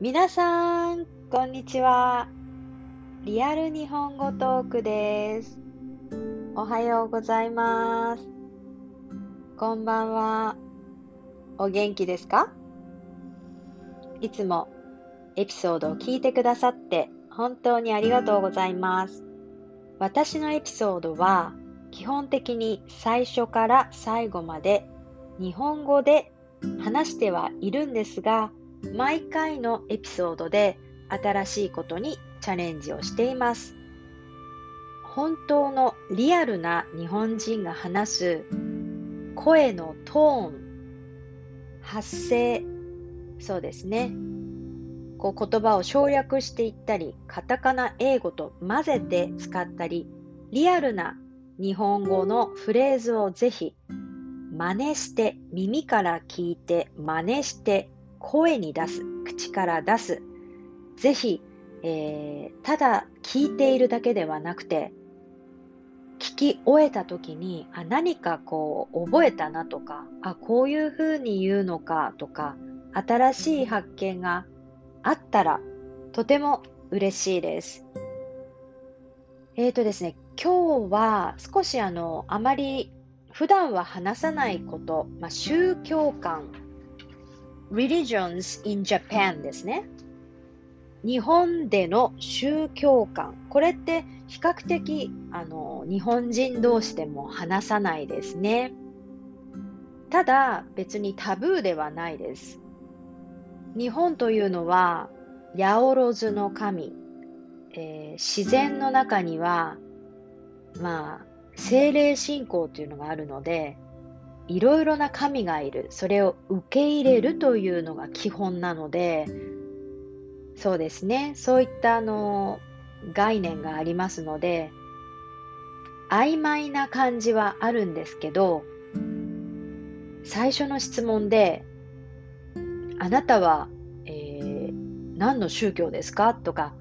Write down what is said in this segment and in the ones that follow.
皆さん、こんにちは。リアル日本語トークです。おはようございます。こんばんは。お元気ですか？いつもエピソードを聞いてくださって本当にありがとうございます。私のエピソードは基本的に最初から最後まで日本語で話してはいるんですが、毎回のエピソードで新しいことにチャレンジをしています。本当のリアルな日本人が話す声のトーン、発声、そうですね。こう言葉を省略していったり、カタカナ英語と混ぜて使ったり、リアルな日本語のフレーズをぜひ真似して耳から聞いて真似して声に出す口から出すぜひ、えー、ただ聞いているだけではなくて聞き終えた時にあ何かこう覚えたなとかあこういうふうに言うのかとか新しい発見があったらとても嬉しいです。えっ、ー、とですね、今日は少しあの、あまり普段は話さないこと、まあ、宗教観、religions in Japan ですね。日本での宗教観。これって比較的あの日本人同士でも話さないですね。ただ別にタブーではないです。日本というのは八百万の神、えー、自然の中にはまあ、精霊信仰というのがあるので、いろいろな神がいる。それを受け入れるというのが基本なので、そうですね。そういったあの、概念がありますので、曖昧な感じはあるんですけど、最初の質問で、あなたは、えー、何の宗教ですか？とか、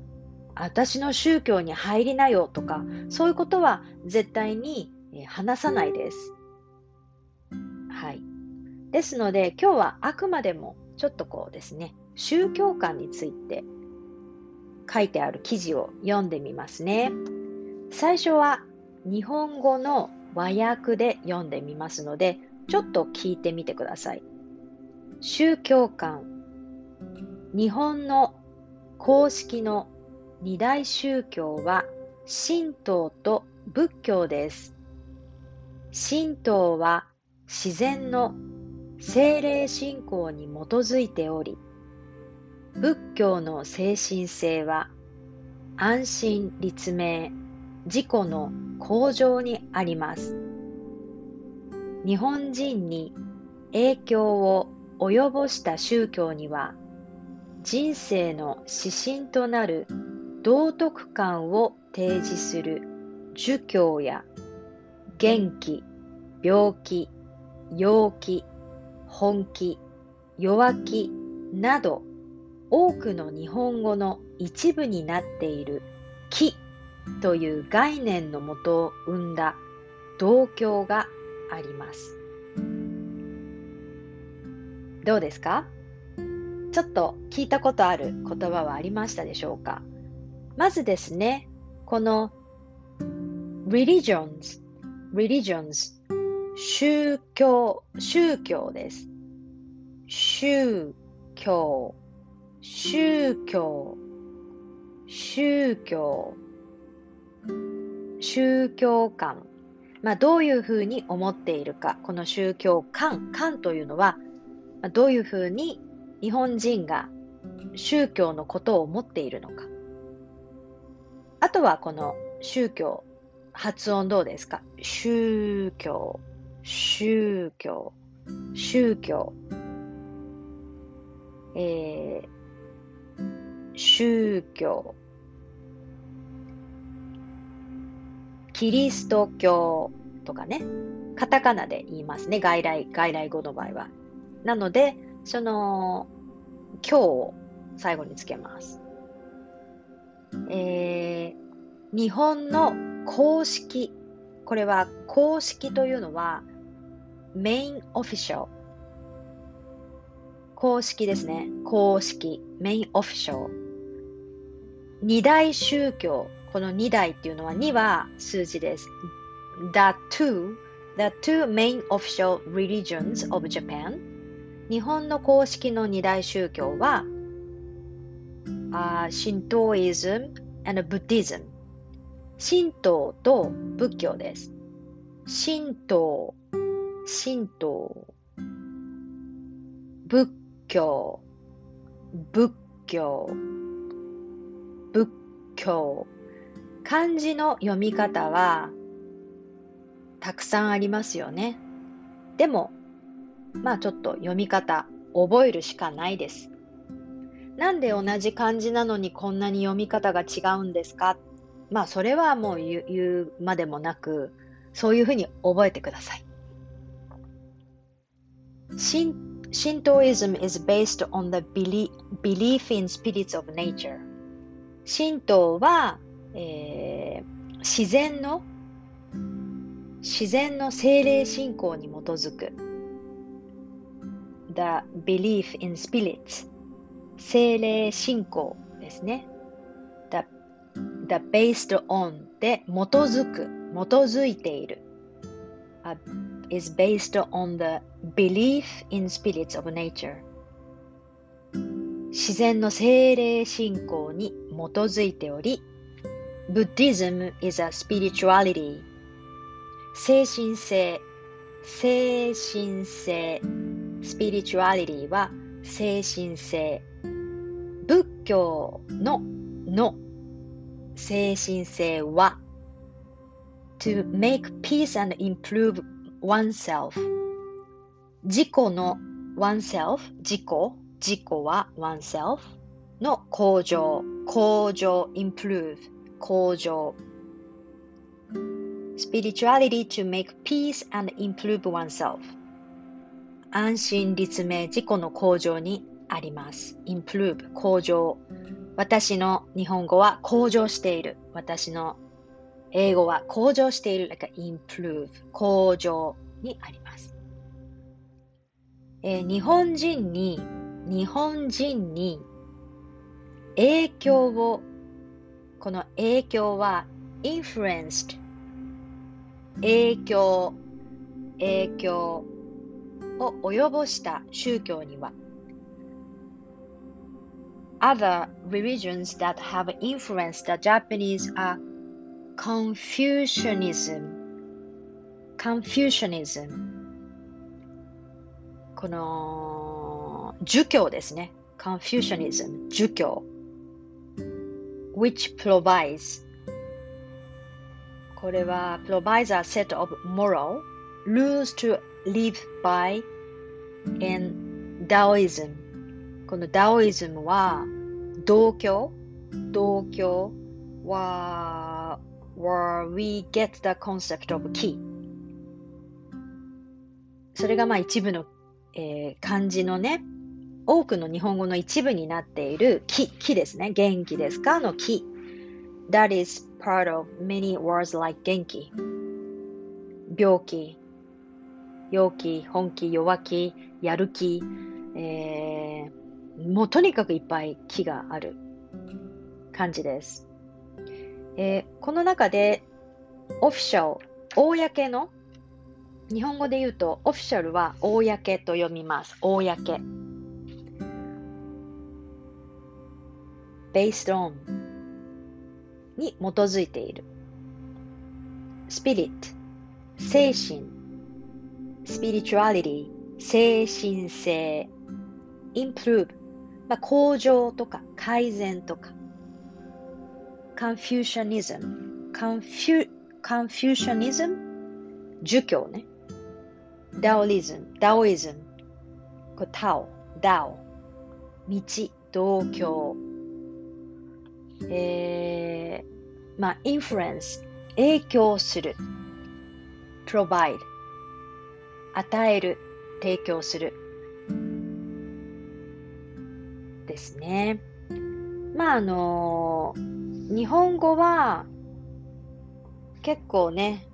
私の宗教に入りなよとか、そういうことは絶対に話さないです。ですので、今日はあくまでもちょっとこうですね、宗教観について書いてある記事を読んでみますね。最初は日本語の和訳で読んでみますので、ちょっと聞いてみてください。宗教観。日本の公式の二大宗教は神道と仏教です。神道は自然の精霊信仰に基づいており、仏教の精神性は安心立命、自己の向上にあります。日本人に影響を及ぼした宗教には人生の指針となる道徳観を提示する儒教や元気、病気、陽気、本気、弱気など多くの日本語の一部になっている気という概念のもとを生んだ道教があります。どうですか？ちょっと聞いたことある言葉はありましたでしょうか？まずですね、この religions, religions 宗教、宗教です。宗教、宗教、宗教、宗教観。まあ、どういうふうに思っているか、この宗教観、観というのは、まあどういうふうに日本人が宗教のことを思っているのか。あとはこの宗教、発音どうですか？宗教、宗教、宗教、えー、宗教、キリスト教とかね、カタカナで言いますね、外来、外来語の場合は。なので、その、今日を最後につけます。えー、日本の公式、これは公式というのはメインオフィシャル。公式ですね。公式。メインオフィシャル。二大宗教。この二大っていうのは2は数字です。The two, the two main official religions of Japan 日本の公式の二大宗教は、uh, Shintoism and Buddhism 神道と仏教です。神道、神道、仏教、仏教、仏教。漢字の読み方はたくさんありますよね。でも、まあちょっと読み方覚えるしかないです。なんで同じ漢字なのにこんなに読み方が違うんですか？まあそれはもう言うまでもなく、そういうふうに覚えてください。Shintoism is based on the belief, in spirits of nature. 神道は、えー、自然の自然の精霊信仰に基づく The belief in spirits 精霊信仰ですね The, the based on で基づく基づいている、is based on the belief in spirits of nature 自然の精霊信仰に基づいており Buddhism is a spirituality 精神性精神性スピリチュアリティは精神性仏教のの精神性は to make peace and improve oneself 自己の oneself 自己自己は oneself の向上向上 improve 向上 spirituality to make peace and improve oneself 安心立命自己の向上にあります improve 向上私の日本語は向上している私の英語は向上している、like improve、向上にあります。えー、日本人に、日本人に影響を、この影響は influenced 影響、影響を及ぼした宗教には Other religions that have influenced the Japanese are Confucianism Confucianism この儒教ですね Confucianism 儒教 which provides これは provides a set of moral rules to live by in Taoism この Taoism は道教道教は where we get the concept of key それがまあ一部の、えー、漢字のね多くの日本語の一部になっている木、木ですね。元気ですか？の木。That is part of many words like 元気。病気、陽気、本気、弱気、やる気、えー、もうとにかくいっぱい木がある感じです。えー、この中で、オフィシャル、公の、日本語で言うと、オフィシャルは公と読みます。公。based on に基づいている。spirit 精神 spirituality 精神性 improve まあ、向上とか改善とか Confucianism Confu Confucianism 儒教ね Daoism Daoism これ Tao Dao 道道教えー、まあ influence 影響する provide 与える提供するですねまああのー日本語は結構ね、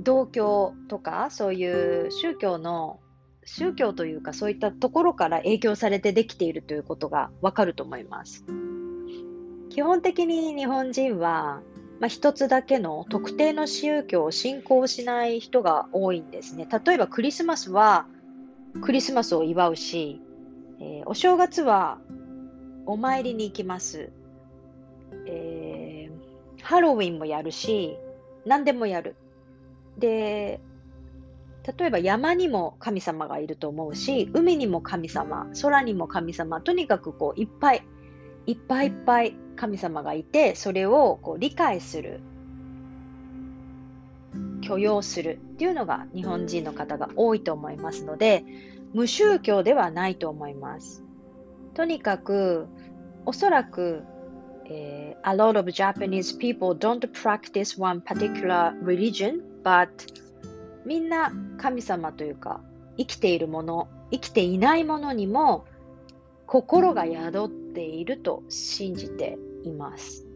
道教とかそういう宗教の宗教というかそういったところから影響されてできているということがわかると思います。基本的に日本人は、まあ、一つだけの特定の宗教を信仰しない人が多いんですね。例えばクリスマスはクリスマスを祝うし、えー、お正月はお参りに行きます。えー、ハロウィンもやるし、何でもやる。で、例えば山にも神様がいると思うし、海にも神様、空にも神様、とにかくこういっぱい、いっぱいいっぱい神様がいて、それをこう理解する、許容するっていうのが日本人の方が多いと思いますので、無宗教ではないと思います。とにかく、おそらく、えー、a lot of Japanese people don't practice one particular religion, but みんな神様というか、生きているもの、生きていないものにも心が宿っていると信じています。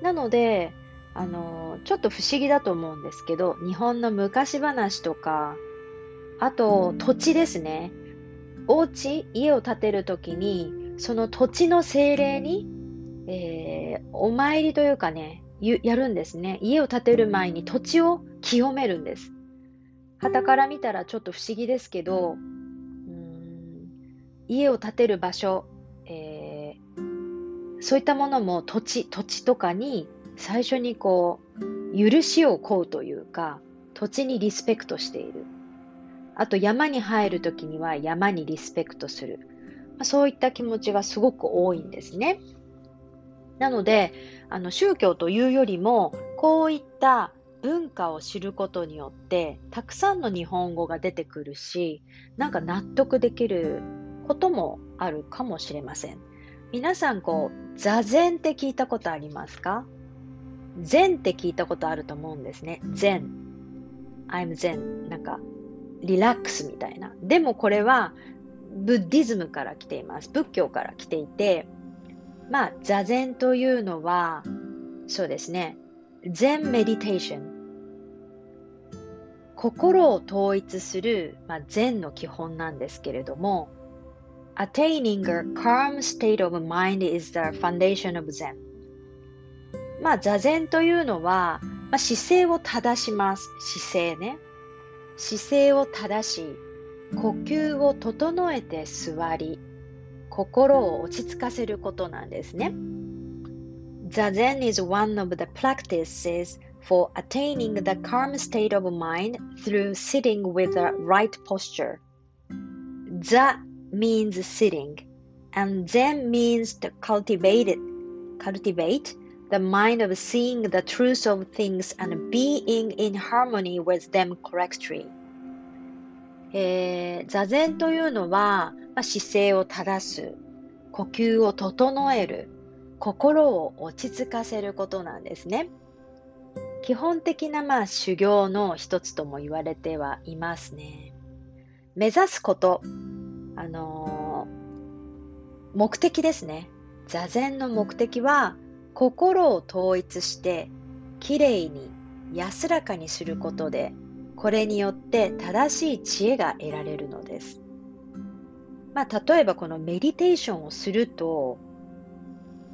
なので、あの、ちょっと不思議だと思うんですけど、日本の昔話とか、あと土地ですね。お家、家を建てるときに、その土地の精霊に、えー、お参りというかね、やるんですね。家を建てる前に土地を清めるんです。旗から見たらちょっと不思議ですけど、うん家を建てる場所、えー、そういったものも土地、土地とかに最初にこう、許しを請うというか、土地にリスペクトしている。あと山に入るときには山にリスペクトする。そういった気持ちがすごく多いんですね。なので、あの宗教というよりも、こういった文化を知ることによって、たくさんの日本語が出てくるし、なんか納得できることもあるかもしれません。皆さん、こう、座禅って聞いたことありますか？禅って聞いたことあると思うんですね。禅。I'm Zen。なんか、リラックスみたいな。でもこれは、ブッディズムから来ています。仏教から来ていて、まあ、座禅というのは、そうですね、禅メディテーション。心を統一する、まあ、禅の基本なんですけれども、Attaining a calm state of mind is the foundation of Zen. まあ、座禅というのは、まあ、姿勢を正します。姿勢ね。姿勢を正し、呼吸を整えて座り、心を落ち着かせることなんですね。Zazen is one of the practices for attaining the calm state of mind through sitting with the right posture. The means sitting, and Zen means to cultivate it, cultivate the mind of seeing the truth of things and being in harmony with them correctly. えー、座禅というのは、まあ、姿勢を正す、呼吸を整える、心を落ち着かせることなんですね。基本的なまあ修行の一つとも言われてはいますね。目指すこと、あのー、目的ですね。座禅の目的は心を統一してきれいに安らかにすることでこれによって正しい知恵が得られるのです。まあ、例えばこのメディテーションをすると、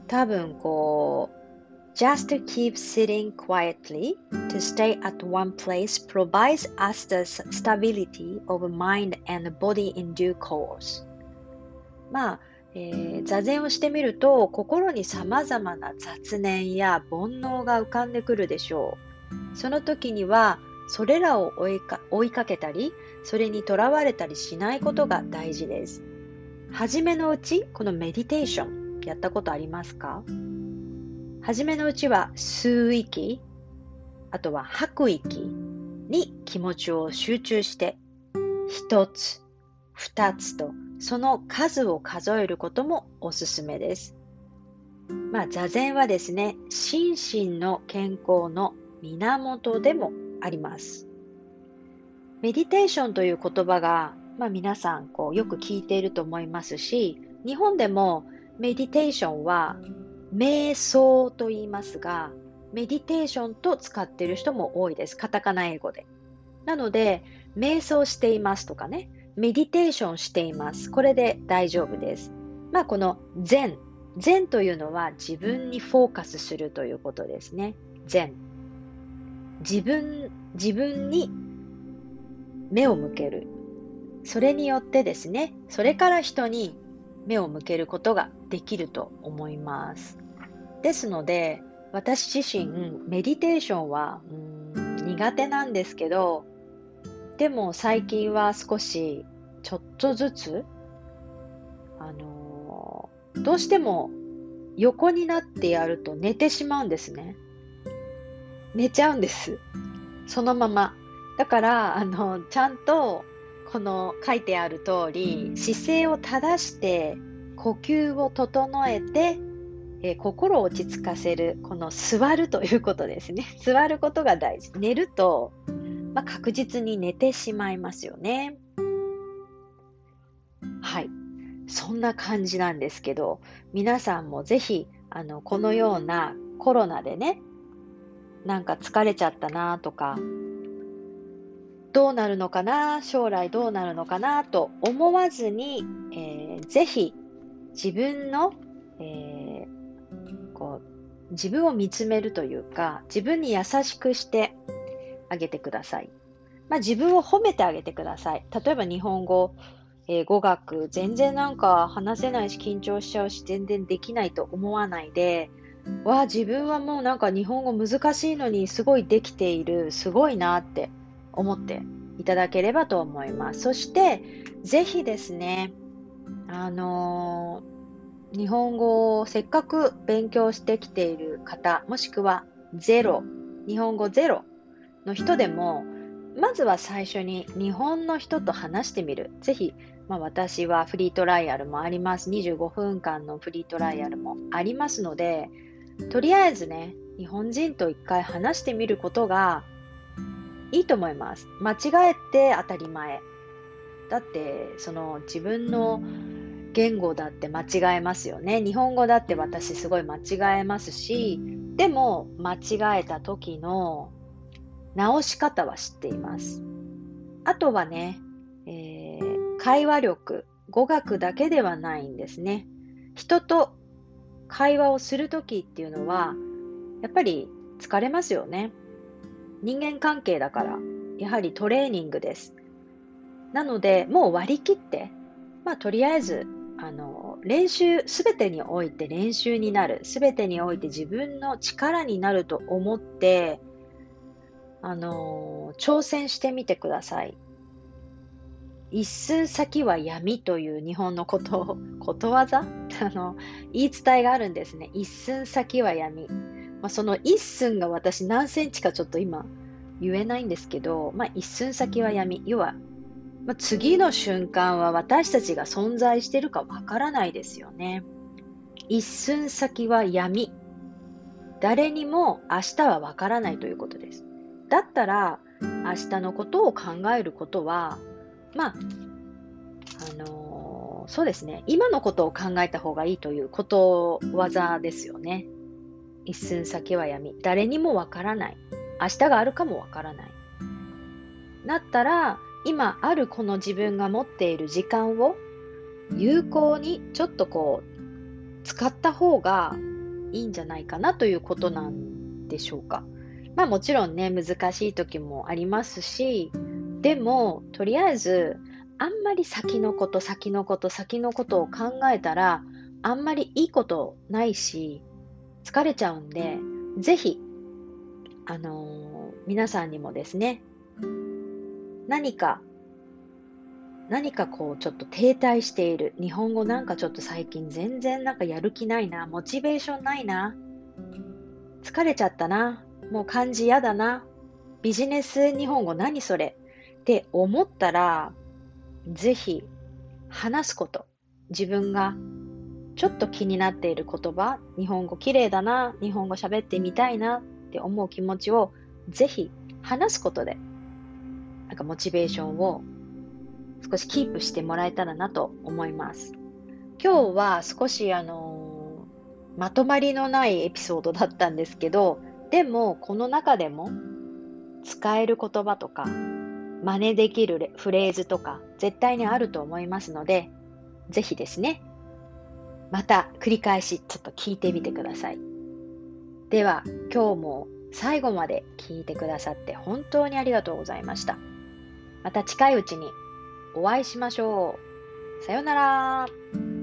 多分こう、just to keep sitting quietly to stay at one place provides us the stability of mind and body in due course. まあ、えー、座禅をしてみると心に様々な雑念や煩悩が浮かんでくるでしょう。その時にはそれらを追いか追いかけたり、それにとらわれたりしないことが大事です。はじめのうち、このメディテーション、やったことありますか？はじめのうちは吸う息、あとは吐く息に気持ちを集中して、一つ、二つと、その数を数えることもおすすめです。まあ、座禅はですね、心身の健康の源でもあります。メディテーションという言葉が、まあ、皆さんこうよく聞いていると思いますし、日本でもメディテーションは瞑想と言いますが、メディテーションと使っている人も多いです。カタカナ英語で。なので、瞑想していますとかね、メディテーションしています。これで大丈夫です。まあ、この禅。禅というのは自分にフォーカスするということですね。禅。自分、自分に目を向ける。それによってですね、それから人に目を向けることができると思います。ですので、私自身、メディテーションは、苦手なんですけど、でも最近は少しちょっとずつ、あのー、どうしても横になってやると寝てしまうんですね。寝ちゃうんです。そのまま。だから、あの、ちゃんと、この書いてある通り、姿勢を正して、呼吸を整えて、えー、心を落ち着かせる、この座るということですね。座ることが大事。寝ると、まあ、確実に寝てしまいますよね。はい。そんな感じなんですけど、皆さんもぜひ、あの、このようなコロナでね、なんか疲れちゃったなとか、どうなるのかな、将来どうなるのかなと思わずに、えー、ぜひ自分の、えー、こう自分を見つめるというか、自分に優しくしてあげてください。まあ、自分を褒めてあげてください。例えば日本語、えー、語学、全然なんか話せないし緊張しちゃうし全然できないと思わないで、わあ、自分はもうなんか日本語難しいのにすごいできている、すごいなって思っていただければと思います。そして、ぜひですね、あのー、日本語をせっかく勉強してきている方、もしくはゼロ、日本語ゼロの人でも、まずは最初に日本の人と話してみる。ぜひ、まあ、私はフリートライアルもあります。25分間のフリートライアルもありますので、とりあえずね、日本人と一回話してみることがいいと思います。間違えて当たり前。だって、その自分の言語だって間違えますよね。日本語だって私すごい間違えますし、でも間違えた時の直し方は知っています。あとはね、えー、会話力、語学だけではないんですね。人と会話をするときっていうのは、やっぱり疲れますよね。人間関係だから、やはりトレーニングです。なので、もう割り切って、まあ、とりあえず、あの、練習、すべてにおいて練習になる、すべてにおいて自分の力になると思って、あの、挑戦してみてください。一寸先は闇という日本のこと、ことわざ？あの、言い伝えがあるんですね。一寸先は闇。まあ、その一寸が私何センチかちょっと今言えないんですけど、まあ、一寸先は闇。要は、まあ、次の瞬間は私たちが存在してるかわからないですよね。一寸先は闇。誰にも明日はわからないということです。だったら、明日のことを考えることは、まあ、あのー、そうですね。今のことを考えた方がいいということわざですよね。一寸先は闇。誰にもわからない。明日があるかもわからない。なったら、今あるこの自分が持っている時間を有効にちょっとこう使った方がいいんじゃないかなということなんでしょうか。まあもちろんね、難しい時もありますし、でも、とりあえず、あんまり先のこと、先のこと、先のことを考えたら、あんまりいいことないし、疲れちゃうんで、ぜひ、あのー、皆さんにもですね、何か、何かこう、ちょっと停滞している。日本語なんかちょっと最近全然なんかやる気ないな。モチベーションないな。疲れちゃったな。もう漢字嫌だな。ビジネス日本語何それって思ったら、ぜひ話すこと。自分がちょっと気になっている言葉、日本語綺麗だな、日本語喋ってみたいなって思う気持ちをぜひ話すことで、なんかモチベーションを少しキープしてもらえたらなと思います。今日は少しあの、まとまりのないエピソードだったんですけど、でもこの中でも使える言葉とか、真似できるフレーズとか絶対にあると思いますので、ぜひですね、また繰り返しちょっと聞いてみてください。では、今日も最後まで聞いてくださって本当にありがとうございました。また近いうちにお会いしましょう。さようなら。